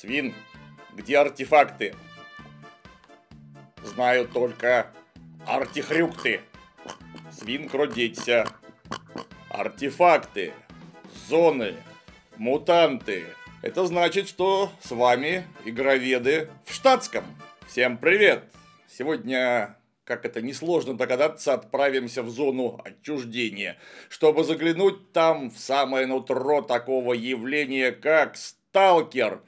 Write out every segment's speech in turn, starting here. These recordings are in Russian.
Свин, где артефакты? Знаю только артихрюкты. Свин, кродеться. Артефакты, зоны, мутанты. Это значит, что с вами игроведы в штатском. Всем привет! Сегодня как это несложно догадаться, отправимся в зону отчуждения, чтобы заглянуть там в самое нутро такого явления, как сталкер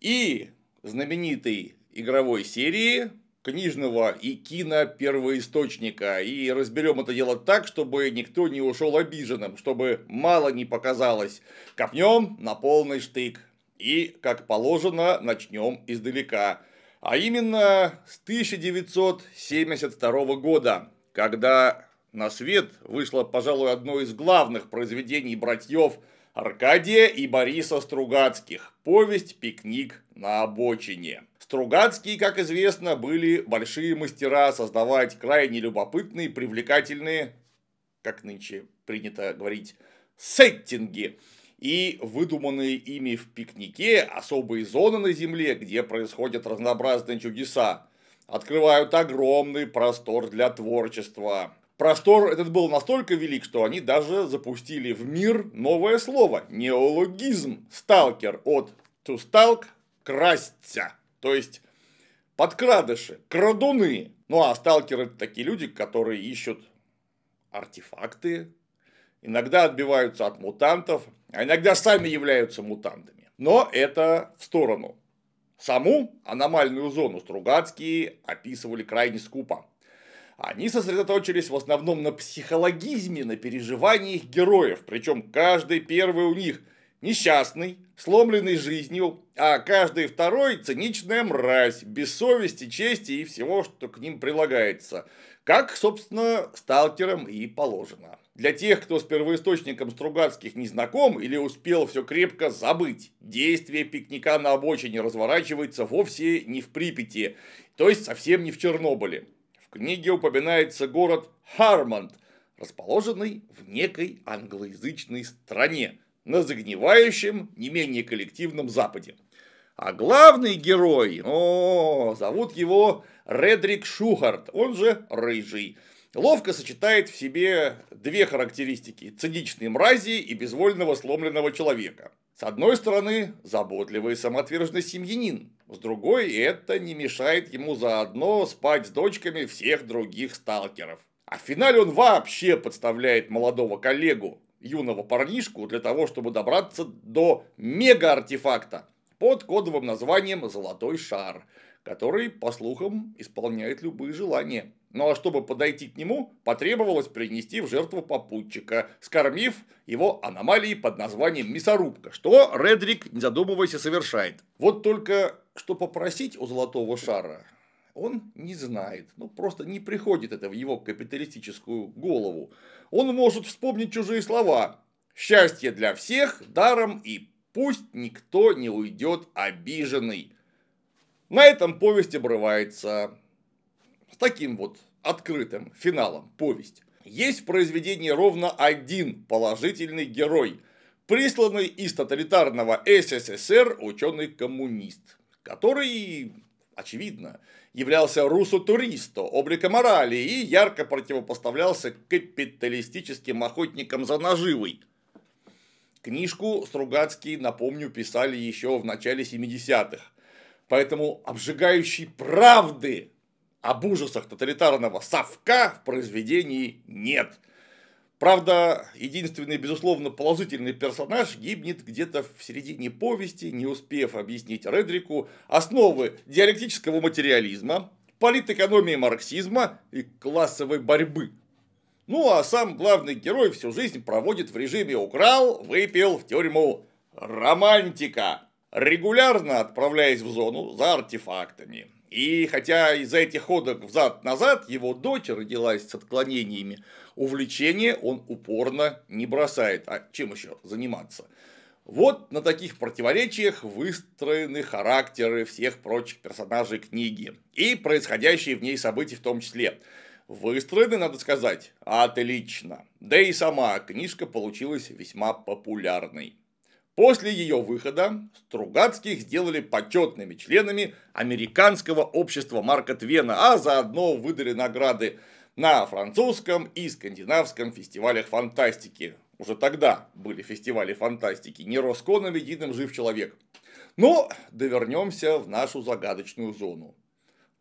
и знаменитой игровой серии книжного и кино первоисточника. И разберем это дело так, чтобы никто не ушел обиженным, чтобы мало не показалось. Копнем на полный штык. И, как положено, начнем издалека – а именно с 1972 года, когда на свет вышло, пожалуй, одно из главных произведений братьев Аркадия и Бориса Стругацких – повесть «Пикник на обочине». Стругацкие, как известно, были большие мастера создавать крайне любопытные, привлекательные, как нынче принято говорить, сеттинги – и выдуманные ими в пикнике особые зоны на Земле, где происходят разнообразные чудеса, открывают огромный простор для творчества. Простор этот был настолько велик, что они даже запустили в мир новое слово – неологизм. Сталкер от to stalk – красться, то есть подкрадыши, крадуны. Ну а сталкеры – это такие люди, которые ищут артефакты, иногда отбиваются от мутантов, а иногда сами являются мутантами. Но это в сторону. Саму аномальную зону Стругацкие описывали крайне скупо. Они сосредоточились в основном на психологизме, на переживаниях героев, причем каждый первый у них несчастный, сломленный жизнью, а каждый второй циничная мразь, без совести, чести и всего, что к ним прилагается, как, собственно, сталкерам и положено. Для тех, кто с первоисточником Стругацких не знаком или успел все крепко забыть, действие пикника на обочине разворачивается вовсе не в Припяти, то есть совсем не в Чернобыле. В книге упоминается город Хармонд, расположенный в некой англоязычной стране, на загнивающем, не менее коллективном Западе. А главный герой, о, зовут его Редрик Шухарт, он же Рыжий – ловко сочетает в себе две характеристики – циничной мрази и безвольного сломленного человека. С одной стороны, заботливый и самоотверженный семьянин, с другой, это не мешает ему заодно спать с дочками всех других сталкеров. А в финале он вообще подставляет молодого коллегу, юного парнишку, для того, чтобы добраться до мега-артефакта под кодовым названием «Золотой шар», который, по слухам, исполняет любые желания. Ну а чтобы подойти к нему, потребовалось принести в жертву попутчика, скормив его аномалии под названием мясорубка, что Редрик, не задумываясь, совершает. Вот только что попросить у золотого шара, он не знает, ну просто не приходит это в его капиталистическую голову. Он может вспомнить чужие слова. Счастье для всех, даром и пусть никто не уйдет обиженный. На этом повесть обрывается с таким вот открытым финалом повесть. Есть в произведении ровно один положительный герой, присланный из тоталитарного СССР ученый-коммунист, который, очевидно, являлся русо-туристо, облика морали и ярко противопоставлялся капиталистическим охотникам за наживой. Книжку Стругацкие, напомню, писали еще в начале 70-х. Поэтому обжигающей правды об ужасах тоталитарного совка в произведении нет. Правда, единственный, безусловно, положительный персонаж гибнет где-то в середине повести, не успев объяснить Редрику основы диалектического материализма, политэкономии марксизма и классовой борьбы. Ну а сам главный герой всю жизнь проводит в режиме «украл, выпил в тюрьму». Романтика, регулярно отправляясь в зону за артефактами, и хотя из-за этих ходок взад-назад его дочь родилась с отклонениями, увлечение он упорно не бросает. А чем еще заниматься? Вот на таких противоречиях выстроены характеры всех прочих персонажей книги и происходящие в ней события в том числе. Выстроены, надо сказать, отлично. Да и сама книжка получилась весьма популярной. После ее выхода Стругацких сделали почетными членами Американского общества Марка Твена, а заодно выдали награды на французском и скандинавском фестивалях фантастики. Уже тогда были фестивали фантастики, не Росконом единым жив человек. Но довернемся в нашу загадочную зону.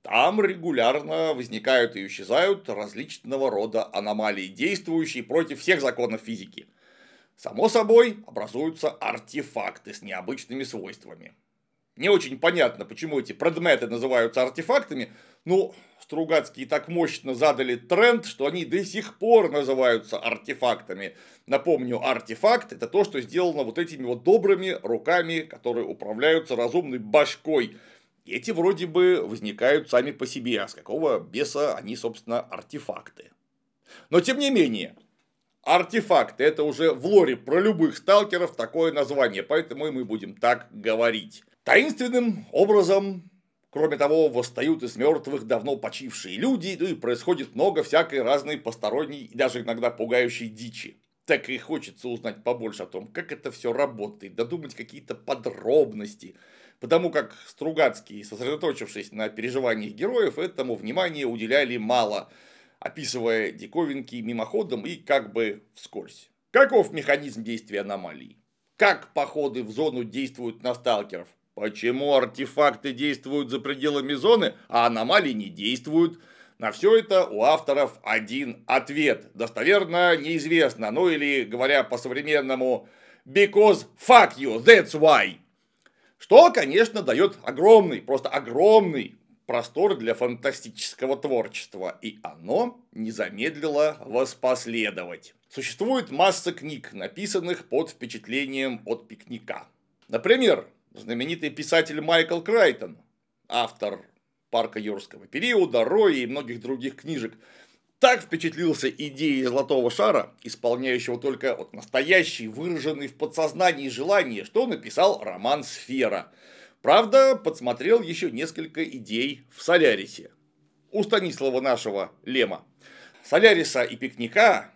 Там регулярно возникают и исчезают различного рода аномалии, действующие против всех законов физики. Само собой, образуются артефакты с необычными свойствами. Не очень понятно, почему эти предметы называются артефактами, но Стругацкие так мощно задали тренд, что они до сих пор называются артефактами. Напомню, артефакт это то, что сделано вот этими вот добрыми руками, которые управляются разумной башкой. И эти вроде бы возникают сами по себе, а с какого беса они, собственно, артефакты. Но тем не менее, артефакты это уже в лоре про любых сталкеров такое название, поэтому и мы будем так говорить. Таинственным образом Кроме того, восстают из мертвых давно почившие люди, ну и происходит много всякой разной посторонней и даже иногда пугающей дичи. Так и хочется узнать побольше о том, как это все работает, додумать какие-то подробности. Потому как Стругацкие, сосредоточившись на переживаниях героев, этому внимания уделяли мало, описывая диковинки мимоходом и как бы вскользь. Каков механизм действия аномалий? Как походы в зону действуют на сталкеров? Почему артефакты действуют за пределами зоны, а аномалии не действуют? На все это у авторов один ответ. Достоверно неизвестно. Ну или, говоря по-современному, because fuck you, that's why. Что, конечно, дает огромный, просто огромный простор для фантастического творчества, и оно не замедлило воспоследовать. Существует масса книг, написанных под впечатлением от пикника. Например, знаменитый писатель Майкл Крайтон, автор «Парка юрского периода», «Роя» и многих других книжек, так впечатлился идеей золотого шара, исполняющего только вот настоящий, выраженный в подсознании желание, что написал роман «Сфера». Правда, подсмотрел еще несколько идей в «Солярисе». У Станислава нашего Лема. «Соляриса» и «Пикника»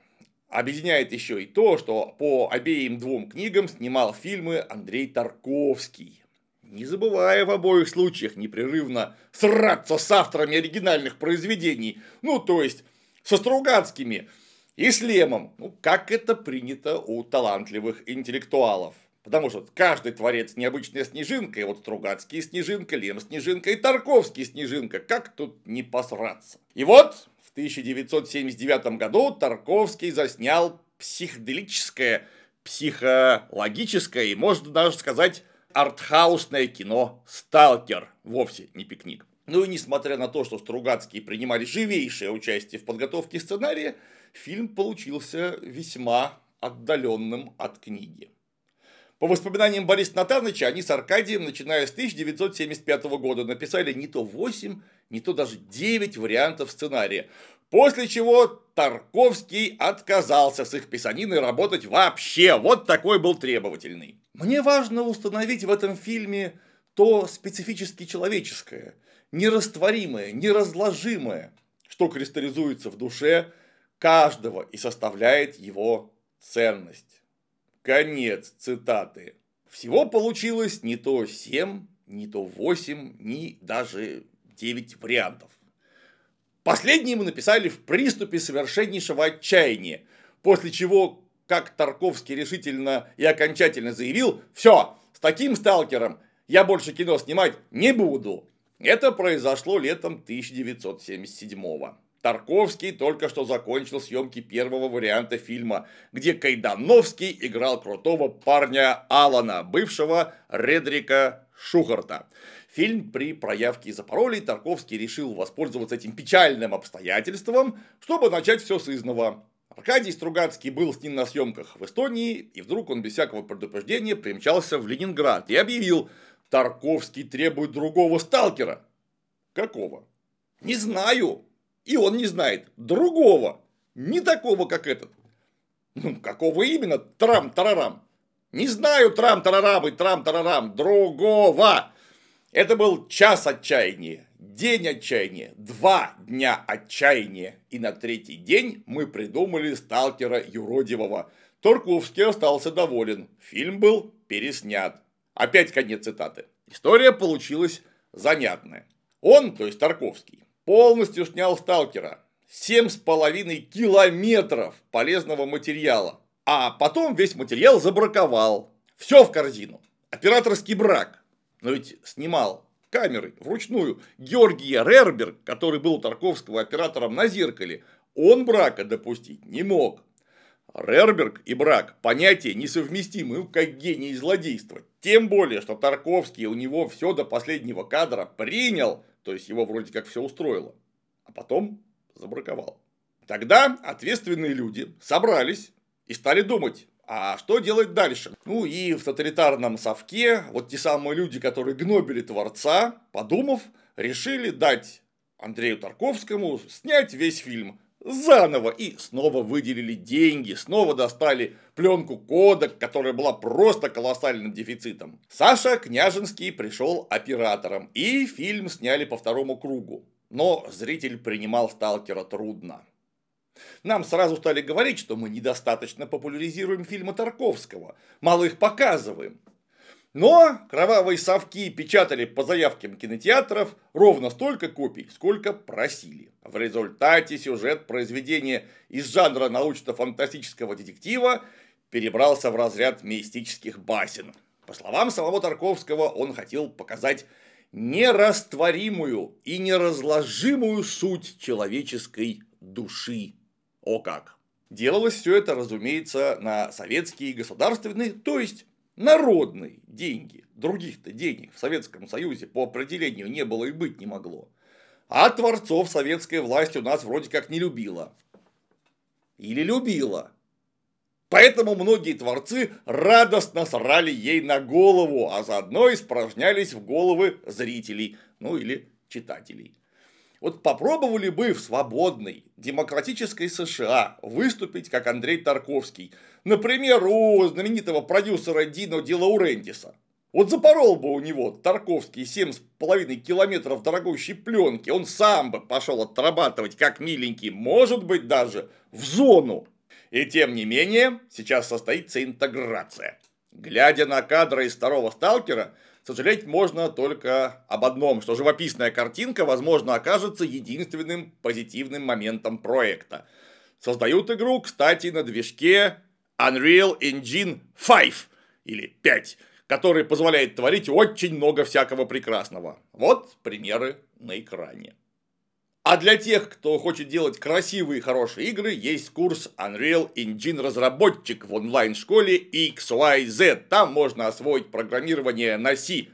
Объединяет еще и то, что по обеим двум книгам снимал фильмы Андрей Тарковский. Не забывая в обоих случаях непрерывно сраться с авторами оригинальных произведений, ну то есть со Стругацкими и с Лемом, ну как это принято у талантливых интеллектуалов. Потому что каждый творец необычная снежинка, и вот Стругацкий снежинка, Лем снежинка и Тарковский снежинка, как тут не посраться. И вот в 1979 году Тарковский заснял психоделическое, психологическое и, можно даже сказать, артхаусное кино «Сталкер», вовсе не пикник. Ну и несмотря на то, что Стругацкие принимали живейшее участие в подготовке сценария, фильм получился весьма отдаленным от книги. По воспоминаниям Бориса Натановича, они с Аркадием, начиная с 1975 года, написали не то 8, не то даже 9 вариантов сценария. После чего Тарковский отказался с их писаниной работать вообще. Вот такой был требовательный. Мне важно установить в этом фильме то специфически человеческое, нерастворимое, неразложимое, что кристаллизуется в душе каждого и составляет его ценность. Конец цитаты. Всего получилось не то 7, не то 8, ни даже 9 вариантов. Последние мы написали в приступе совершеннейшего отчаяния, после чего, как Тарковский решительно и окончательно заявил, все, с таким сталкером я больше кино снимать не буду. Это произошло летом 1977 года. Тарковский только что закончил съемки первого варианта фильма, где Кайдановский играл крутого парня Алана, бывшего Редрика Шухарта. Фильм при проявке запаролей Тарковский решил воспользоваться этим печальным обстоятельством, чтобы начать все с изного. Аркадий Стругацкий был с ним на съемках в Эстонии, и вдруг он без всякого предупреждения примчался в Ленинград и объявил, Тарковский требует другого сталкера. Какого? Не знаю, и он не знает другого, не такого, как этот. Ну, какого именно? Трам-тарарам. Не знаю трам-тарарам и трам-тарарам. Другого. Это был час отчаяния, день отчаяния, два дня отчаяния. И на третий день мы придумали сталкера юродивого. Турковский остался доволен. Фильм был переснят. Опять конец цитаты. История получилась занятная. Он, то есть Тарковский, полностью снял «Сталкера». Семь с половиной километров полезного материала. А потом весь материал забраковал. Все в корзину. Операторский брак. Но ведь снимал камерой вручную Георгия Рерберг, который был у Тарковского оператором на зеркале, он брака допустить не мог. Рерберг и брак – понятия несовместимые, как гений злодейства. Тем более, что Тарковский у него все до последнего кадра принял, то есть его вроде как все устроило, а потом забраковал. Тогда ответственные люди собрались и стали думать, а что делать дальше? Ну и в тоталитарном совке вот те самые люди, которые гнобили Творца, подумав, решили дать Андрею Тарковскому снять весь фильм заново и снова выделили деньги, снова достали пленку кодек, которая была просто колоссальным дефицитом. Саша Княжинский пришел оператором, и фильм сняли по второму кругу. Но зритель принимал сталкера трудно. Нам сразу стали говорить, что мы недостаточно популяризируем фильмы Тарковского, мало их показываем. Но кровавые совки печатали по заявкам кинотеатров ровно столько копий, сколько просили. В результате сюжет произведения из жанра научно-фантастического детектива перебрался в разряд мистических басен. По словам самого Тарковского, он хотел показать нерастворимую и неразложимую суть человеческой души. О как! Делалось все это, разумеется, на советские государственные, то есть народные деньги. Других-то денег в Советском Союзе по определению не было и быть не могло. А творцов советская власть у нас вроде как не любила. Или любила. Поэтому многие творцы радостно срали ей на голову, а заодно испражнялись в головы зрителей, ну или читателей. Вот попробовали бы в свободной, демократической США выступить, как Андрей Тарковский, например, у знаменитого продюсера Дино Ди Лаурентиса. Вот запорол бы у него Тарковский 7,5 километров дорогущей пленки, он сам бы пошел отрабатывать как миленький, может быть даже в зону. И тем не менее, сейчас состоится интеграция. Глядя на кадры из второго сталкера, Сожалеть можно только об одном, что живописная картинка, возможно, окажется единственным позитивным моментом проекта. Создают игру, кстати, на движке Unreal Engine 5 или 5, который позволяет творить очень много всякого прекрасного. Вот примеры на экране. А для тех, кто хочет делать красивые и хорошие игры, есть курс Unreal Engine разработчик в онлайн-школе XYZ. Там можно освоить программирование на C++,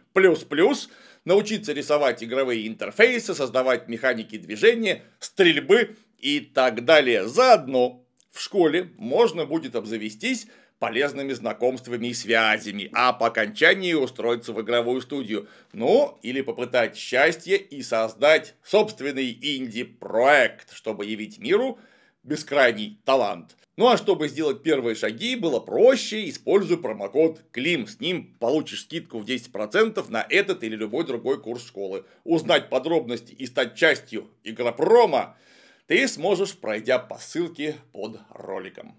научиться рисовать игровые интерфейсы, создавать механики движения, стрельбы и так далее. Заодно в школе можно будет обзавестись полезными знакомствами и связями, а по окончании устроиться в игровую студию. Ну, или попытать счастье и создать собственный инди-проект, чтобы явить миру бескрайний талант. Ну а чтобы сделать первые шаги, было проще, используй промокод КЛИМ. С ним получишь скидку в 10% на этот или любой другой курс школы. Узнать подробности и стать частью игропрома ты сможешь, пройдя по ссылке под роликом.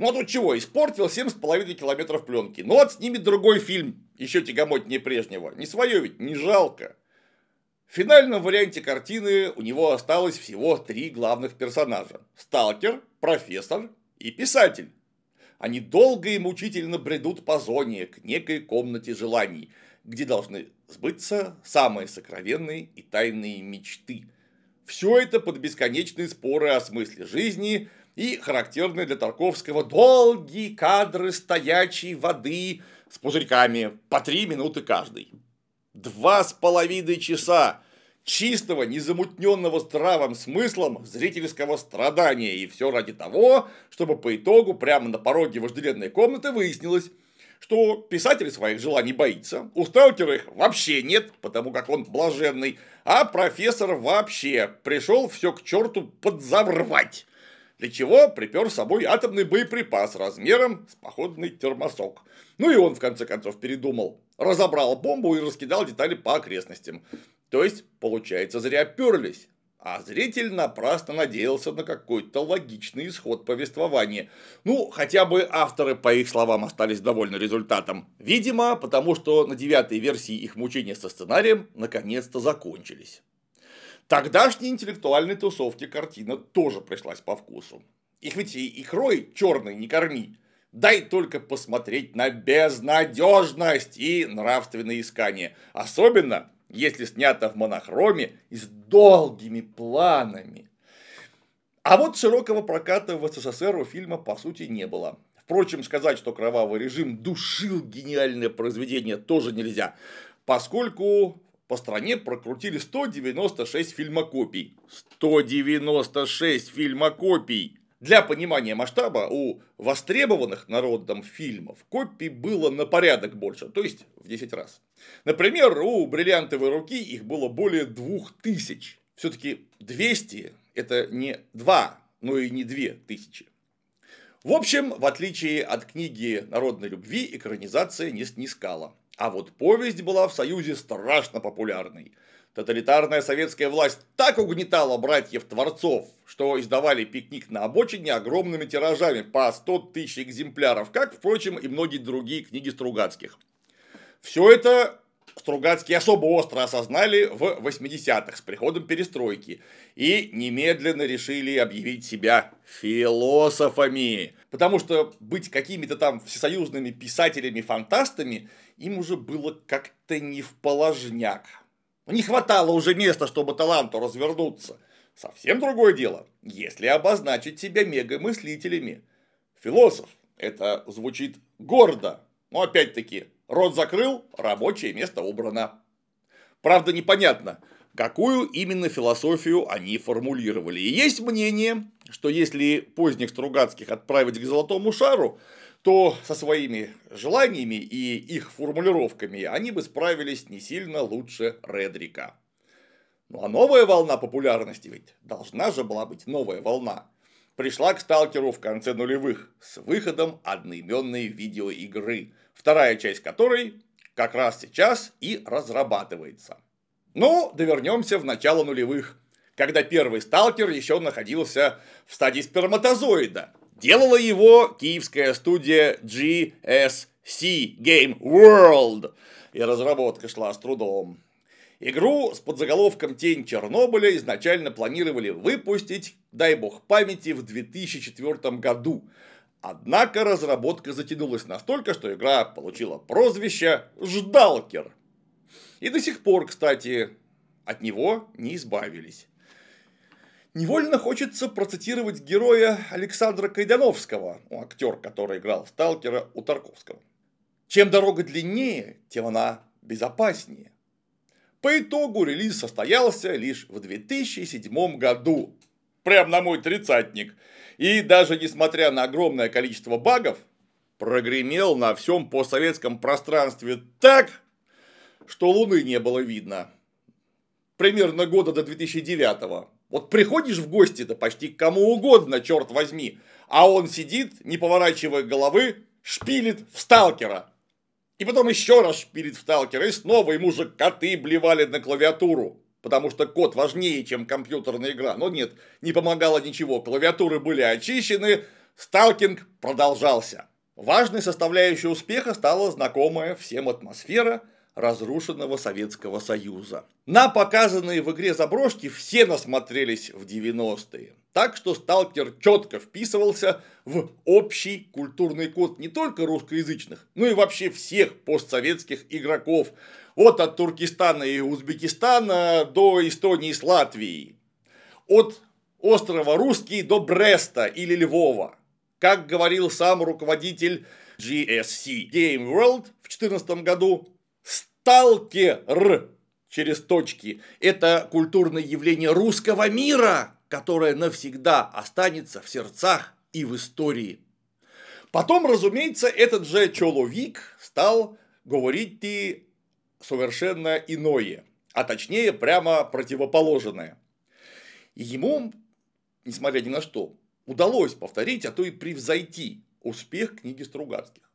Ну а тут чего, испортил 7,5 километров пленки. Ну вот снимет другой фильм, еще тягомотнее прежнего. Не свое ведь, не жалко. В финальном варианте картины у него осталось всего три главных персонажа. Сталкер, профессор и писатель. Они долго и мучительно бредут по зоне к некой комнате желаний, где должны сбыться самые сокровенные и тайные мечты. Все это под бесконечные споры о смысле жизни – и характерные для Тарковского долгие кадры стоячей воды с пузырьками по три минуты каждый. Два с половиной часа чистого, незамутненного здравым смыслом зрительского страдания. И все ради того, чтобы по итогу прямо на пороге вожделенной комнаты выяснилось, что писатель своих желаний боится, у сталкера их вообще нет, потому как он блаженный, а профессор вообще пришел все к черту подзаврвать для чего припер с собой атомный боеприпас размером с походный термосок. Ну и он, в конце концов, передумал. Разобрал бомбу и раскидал детали по окрестностям. То есть, получается, зря перлись. а зритель напрасно надеялся на какой-то логичный исход повествования. Ну, хотя бы авторы, по их словам, остались довольны результатом. Видимо, потому что на девятой версии их мучения со сценарием наконец-то закончились. Тогдашней интеллектуальной тусовке картина тоже пришлась по вкусу. Их ведь и рой черный не корми. Дай только посмотреть на безнадежность и нравственные искания. Особенно если снято в монохроме и с долгими планами. А вот широкого проката в СССР у фильма по сути не было. Впрочем, сказать, что кровавый режим душил гениальное произведение тоже нельзя, поскольку по стране прокрутили 196 фильмокопий. 196 фильмокопий! Для понимания масштаба у востребованных народом фильмов копий было на порядок больше, то есть в 10 раз. Например, у «Бриллиантовой руки» их было более 2000. Все-таки 200 это не 2, но и не 2000. В общем, в отличие от книги «Народной любви», экранизация не снискала. А вот повесть была в Союзе страшно популярной. Тоталитарная советская власть так угнетала братьев-творцов, что издавали пикник на обочине огромными тиражами по 100 тысяч экземпляров, как, впрочем, и многие другие книги Стругацких. Все это Стругацкие особо остро осознали в 80-х с приходом перестройки и немедленно решили объявить себя философами. Потому что быть какими-то там всесоюзными писателями-фантастами им уже было как-то не в положняк. Не хватало уже места, чтобы таланту развернуться. Совсем другое дело, если обозначить себя мегамыслителями. Философ – это звучит гордо, но опять-таки рот закрыл, рабочее место убрано. Правда, непонятно, какую именно философию они формулировали. И есть мнение, что если поздних Стругацких отправить к Золотому Шару, то со своими желаниями и их формулировками они бы справились не сильно лучше Редрика. Ну а новая волна популярности ведь должна же была быть новая волна. Пришла к сталкеру в конце нулевых с выходом одноименной видеоигры, вторая часть которой как раз сейчас и разрабатывается. Ну, довернемся в начало нулевых, когда первый сталкер еще находился в стадии сперматозоида, Делала его киевская студия GSC Game World, и разработка шла с трудом. Игру с подзаголовком «Тень Чернобыля» изначально планировали выпустить, дай бог памяти, в 2004 году. Однако разработка затянулась настолько, что игра получила прозвище «Ждалкер». И до сих пор, кстати, от него не избавились. Невольно хочется процитировать героя Александра Кайдановского, ну, актер, который играл сталкера у Тарковского. Чем дорога длиннее, тем она безопаснее. По итогу релиз состоялся лишь в 2007 году. Прям на мой тридцатник. И даже несмотря на огромное количество багов, прогремел на всем постсоветском пространстве так, что Луны не было видно. Примерно года до 2009 -го. Вот приходишь в гости-то почти к кому угодно, черт возьми, а он сидит, не поворачивая головы, шпилит в сталкера. И потом еще раз шпилит в сталкера, и снова ему же коты блевали на клавиатуру. Потому что код важнее, чем компьютерная игра. Но нет, не помогало ничего. Клавиатуры были очищены, сталкинг продолжался. Важной составляющей успеха стала знакомая всем атмосфера – разрушенного Советского Союза. На показанные в игре заброшки все насмотрелись в 90-е. Так что сталкер четко вписывался в общий культурный код не только русскоязычных, но и вообще всех постсоветских игроков. Вот от Туркестана и Узбекистана до Эстонии с Латвией. От острова Русский до Бреста или Львова. Как говорил сам руководитель GSC Game World в 2014 году, Сталкер через точки – это культурное явление русского мира, которое навсегда останется в сердцах и в истории. Потом, разумеется, этот же Чоловик стал говорить и совершенно иное, а точнее прямо противоположное. Ему, несмотря ни на что, удалось повторить, а то и превзойти успех книги Стругацких.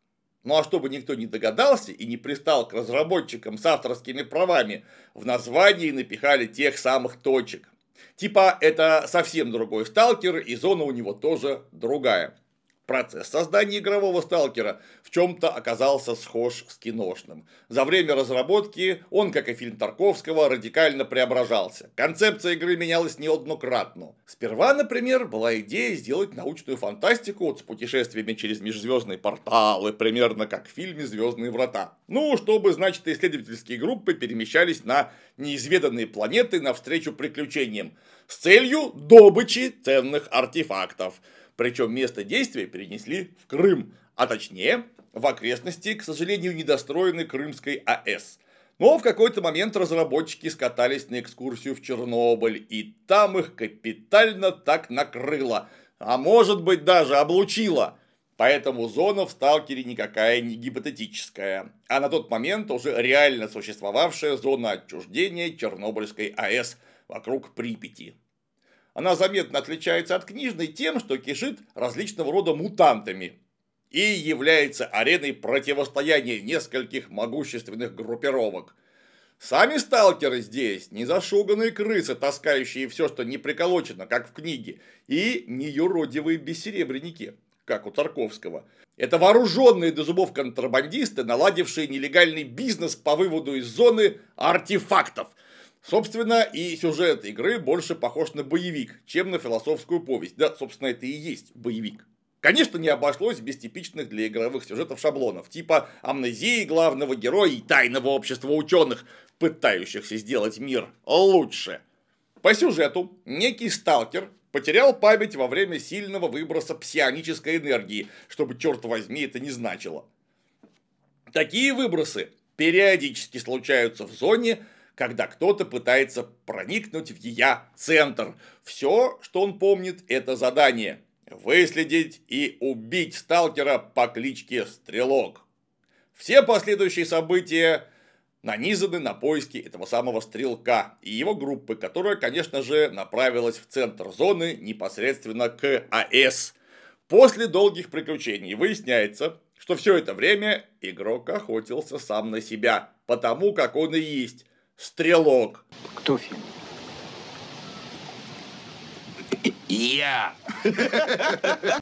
Ну а чтобы никто не догадался и не пристал к разработчикам с авторскими правами, в названии напихали тех самых точек. Типа это совсем другой сталкер, и зона у него тоже другая. Процесс создания игрового сталкера в чем-то оказался схож с киношным. За время разработки он, как и фильм Тарковского, радикально преображался. Концепция игры менялась неоднократно. Сперва, например, была идея сделать научную фантастику вот с путешествиями через межзвездные порталы, примерно как в фильме «Звездные врата». Ну, чтобы, значит, исследовательские группы перемещались на неизведанные планеты навстречу приключениям с целью добычи ценных артефактов – причем место действия перенесли в Крым, а точнее в окрестности, к сожалению, недостроенной Крымской АЭС. Но в какой-то момент разработчики скатались на экскурсию в Чернобыль, и там их капитально так накрыло, а может быть даже облучило. Поэтому зона в сталкере никакая не гипотетическая, а на тот момент уже реально существовавшая зона отчуждения Чернобыльской АЭС вокруг Припяти. Она заметно отличается от книжной тем, что кишит различного рода мутантами и является ареной противостояния нескольких могущественных группировок. Сами сталкеры здесь не зашуганные крысы, таскающие все, что не приколочено, как в книге, и не юродивые бессеребренники, как у Тарковского. Это вооруженные до зубов контрабандисты, наладившие нелегальный бизнес по выводу из зоны артефактов – Собственно, и сюжет игры больше похож на боевик, чем на философскую повесть. Да, собственно, это и есть боевик. Конечно, не обошлось без типичных для игровых сюжетов шаблонов, типа амнезии главного героя и тайного общества ученых, пытающихся сделать мир лучше. По сюжету некий сталкер потерял память во время сильного выброса псионической энергии, чтобы, черт возьми, это не значило. Такие выбросы периодически случаются в зоне, когда кто-то пытается проникнуть в ее центр. Все, что он помнит, это задание. Выследить и убить сталкера по кличке Стрелок. Все последующие события нанизаны на поиски этого самого стрелка и его группы, которая, конечно же, направилась в центр зоны непосредственно к АЭС. После долгих приключений выясняется, что все это время игрок охотился сам на себя, потому как он и есть Стрелок. Кто фильм? Я.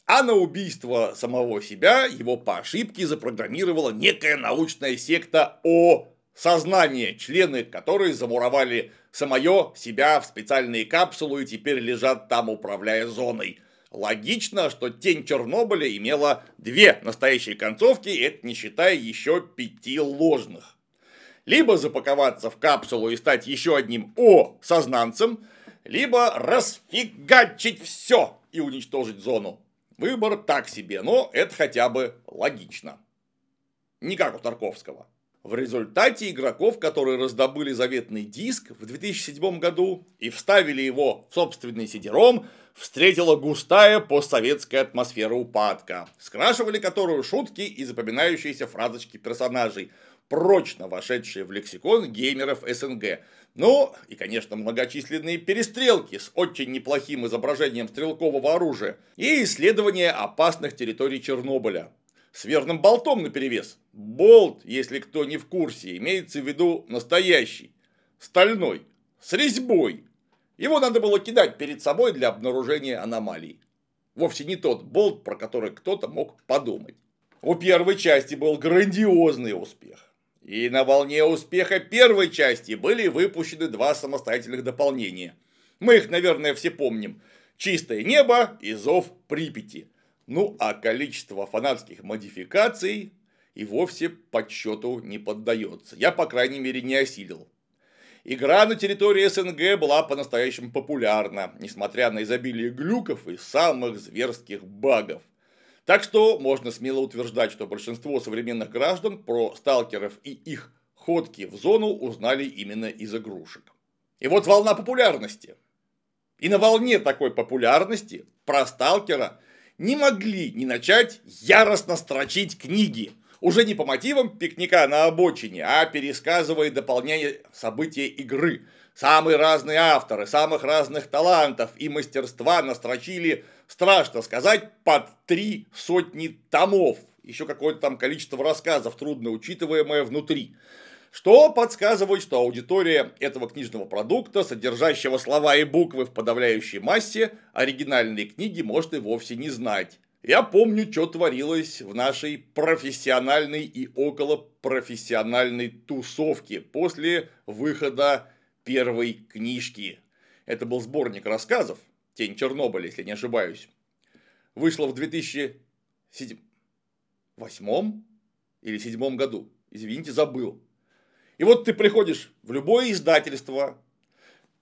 А на убийство самого себя его по ошибке запрограммировала некая научная секта О сознание, члены которой замуровали самое себя в специальные капсулы и теперь лежат там, управляя зоной. Логично, что тень Чернобыля имела две настоящие концовки, это не считая еще пяти ложных либо запаковаться в капсулу и стать еще одним О-сознанцем, либо расфигачить все и уничтожить зону. Выбор так себе, но это хотя бы логично. Не как у Тарковского. В результате игроков, которые раздобыли заветный диск в 2007 году и вставили его в собственный сидером, встретила густая постсоветская атмосфера упадка, скрашивали которую шутки и запоминающиеся фразочки персонажей – прочно вошедшие в лексикон геймеров СНГ. Ну, и, конечно, многочисленные перестрелки с очень неплохим изображением стрелкового оружия и исследование опасных территорий Чернобыля. С верным болтом наперевес. Болт, если кто не в курсе, имеется в виду настоящий, стальной, с резьбой. Его надо было кидать перед собой для обнаружения аномалий. Вовсе не тот болт, про который кто-то мог подумать. У первой части был грандиозный успех. И на волне успеха первой части были выпущены два самостоятельных дополнения. Мы их, наверное, все помним. «Чистое небо» и «Зов Припяти». Ну, а количество фанатских модификаций и вовсе подсчету не поддается. Я, по крайней мере, не осилил. Игра на территории СНГ была по-настоящему популярна, несмотря на изобилие глюков и самых зверских багов. Так что можно смело утверждать, что большинство современных граждан про сталкеров и их ходки в зону узнали именно из игрушек. И вот волна популярности. И на волне такой популярности про сталкера не могли не начать яростно строчить книги. Уже не по мотивам пикника на обочине, а пересказывая и дополняя события игры. Самые разные авторы, самых разных талантов и мастерства настрочили страшно сказать, под три сотни томов. Еще какое-то там количество рассказов, трудно учитываемое внутри. что подсказывает, что аудитория этого книжного продукта, содержащего слова и буквы в подавляющей массе, оригинальные книги может и вовсе не знать. Я помню, что творилось в нашей профессиональной и околопрофессиональной тусовке после выхода первой книжки. Это был сборник рассказов «Тень Чернобыля», если не ошибаюсь. Вышло в 2007 или седьмом году. Извините, забыл. И вот ты приходишь в любое издательство,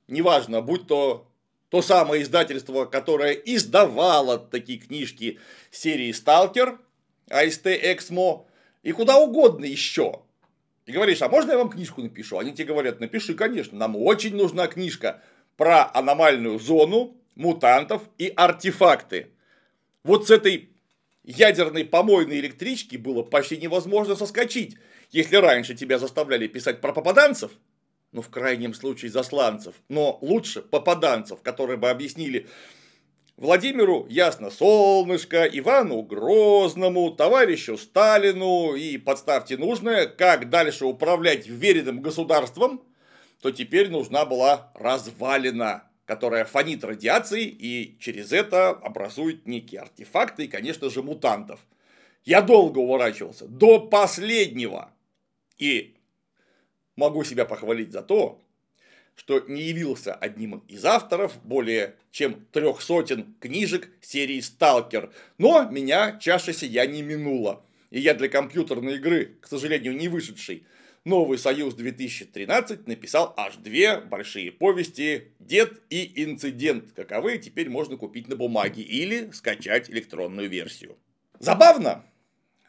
неважно, будь то то самое издательство, которое издавало такие книжки серии «Сталкер», АСТ «Эксмо» и куда угодно еще. И говоришь, а можно я вам книжку напишу? Они тебе говорят, напиши, конечно, нам очень нужна книжка про аномальную зону, мутантов и артефакты. Вот с этой ядерной помойной электрички было почти невозможно соскочить, если раньше тебя заставляли писать про попаданцев, ну, в крайнем случае, засланцев, но лучше попаданцев, которые бы объяснили Владимиру Ясно Солнышко, Ивану Грозному, товарищу Сталину и подставьте нужное, как дальше управлять веренным государством, то теперь нужна была развалина, которая фонит радиацией и через это образует некие артефакты и, конечно же, мутантов. Я долго уворачивался, до последнего. И могу себя похвалить за то, что не явился одним из авторов более чем трех сотен книжек серии «Сталкер», но меня чаша сия не минула, и я для компьютерной игры, к сожалению, не вышедший, Новый Союз 2013 написал аж две большие повести «Дед» и «Инцидент», каковые теперь можно купить на бумаге или скачать электронную версию. Забавно,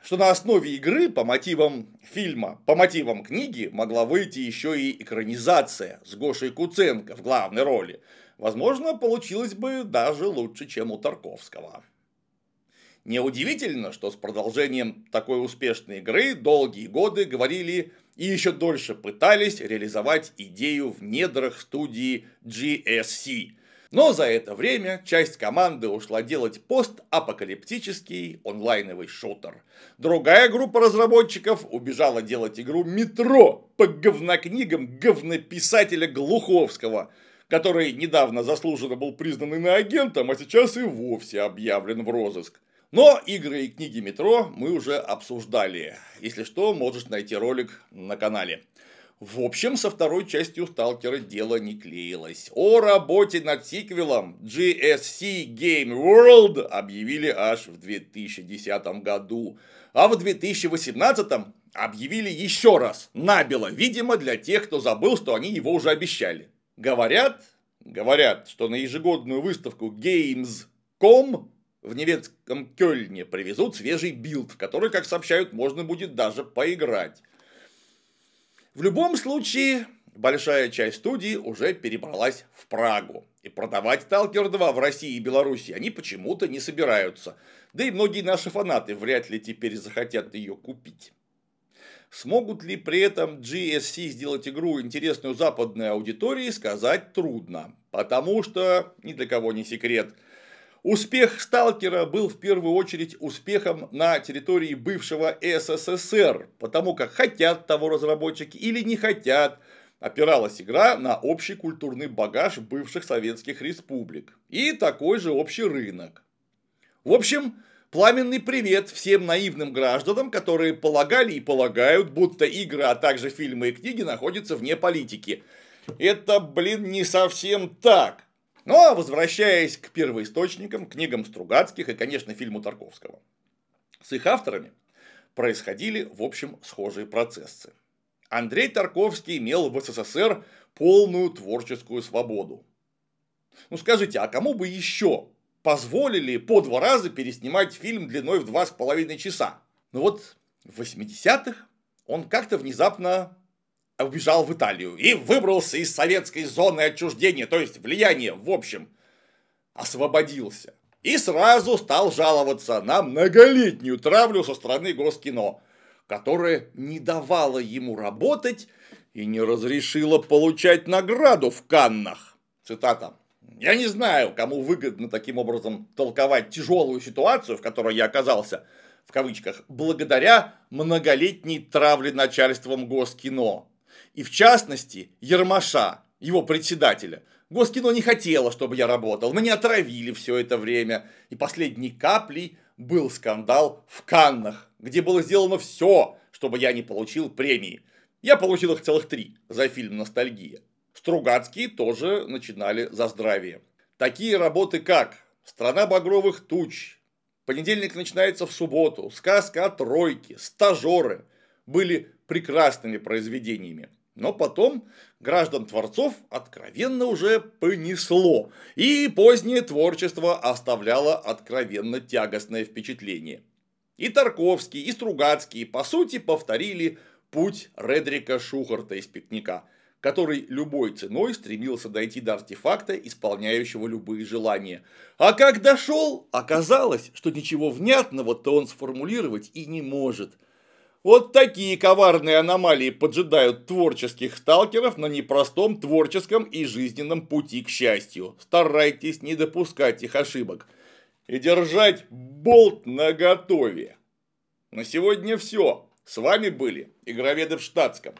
что на основе игры по мотивам фильма, по мотивам книги могла выйти еще и экранизация с Гошей Куценко в главной роли. Возможно, получилось бы даже лучше, чем у Тарковского. Неудивительно, что с продолжением такой успешной игры долгие годы говорили и еще дольше пытались реализовать идею в недрах студии GSC – но за это время часть команды ушла делать постапокалиптический онлайновый шутер. Другая группа разработчиков убежала делать игру «Метро» по говнокнигам говнописателя Глуховского, который недавно заслуженно был признан иноагентом, а сейчас и вовсе объявлен в розыск. Но игры и книги «Метро» мы уже обсуждали. Если что, можешь найти ролик на канале. В общем, со второй частью Сталкера дело не клеилось. О работе над сиквелом GSC Game World объявили аж в 2010 году. А в 2018 объявили еще раз, набело, видимо, для тех, кто забыл, что они его уже обещали. Говорят, говорят, что на ежегодную выставку Gamescom в немецком Кёльне привезут свежий билд, в который, как сообщают, можно будет даже поиграть. В любом случае, большая часть студии уже перебралась в Прагу. И продавать Stalker 2 в России и Беларуси они почему-то не собираются. Да и многие наши фанаты вряд ли теперь захотят ее купить. Смогут ли при этом GSC сделать игру интересную западной аудитории, сказать трудно. Потому что, ни для кого не секрет – Успех «Сталкера» был в первую очередь успехом на территории бывшего СССР, потому как хотят того разработчики или не хотят, опиралась игра на общий культурный багаж бывших советских республик и такой же общий рынок. В общем, пламенный привет всем наивным гражданам, которые полагали и полагают, будто игры, а также фильмы и книги находятся вне политики. Это, блин, не совсем так. Ну а возвращаясь к первоисточникам, книгам Стругацких и, конечно, фильму Тарковского. С их авторами происходили, в общем, схожие процессы. Андрей Тарковский имел в СССР полную творческую свободу. Ну скажите, а кому бы еще позволили по два раза переснимать фильм длиной в два с половиной часа? Ну вот в 80-х он как-то внезапно убежал в Италию и выбрался из советской зоны отчуждения, то есть влияния, в общем, освободился. И сразу стал жаловаться на многолетнюю травлю со стороны Госкино, которая не давала ему работать и не разрешила получать награду в Каннах. Цитата. «Я не знаю, кому выгодно таким образом толковать тяжелую ситуацию, в которой я оказался, в кавычках, благодаря многолетней травле начальством Госкино. И в частности, Ермаша, его председателя. Госкино не хотело, чтобы я работал. Меня отравили все это время. И последней каплей был скандал в Каннах, где было сделано все, чтобы я не получил премии. Я получил их целых три за фильм «Ностальгия». Стругацкие тоже начинали за здравие. Такие работы как «Страна багровых туч», «Понедельник начинается в субботу», «Сказка о тройке», «Стажеры» были прекрасными произведениями. Но потом граждан-творцов откровенно уже понесло, и позднее творчество оставляло откровенно тягостное впечатление. И Тарковский, и Стругацкий, по сути, повторили путь Редрика Шухарта из «Пикника», который любой ценой стремился дойти до артефакта, исполняющего любые желания. А как дошел, оказалось, что ничего внятного-то он сформулировать и не может – вот такие коварные аномалии поджидают творческих сталкеров на непростом творческом и жизненном пути к счастью. Старайтесь не допускать их ошибок и держать болт наготове. На сегодня все. С вами были Игроведы в штатском.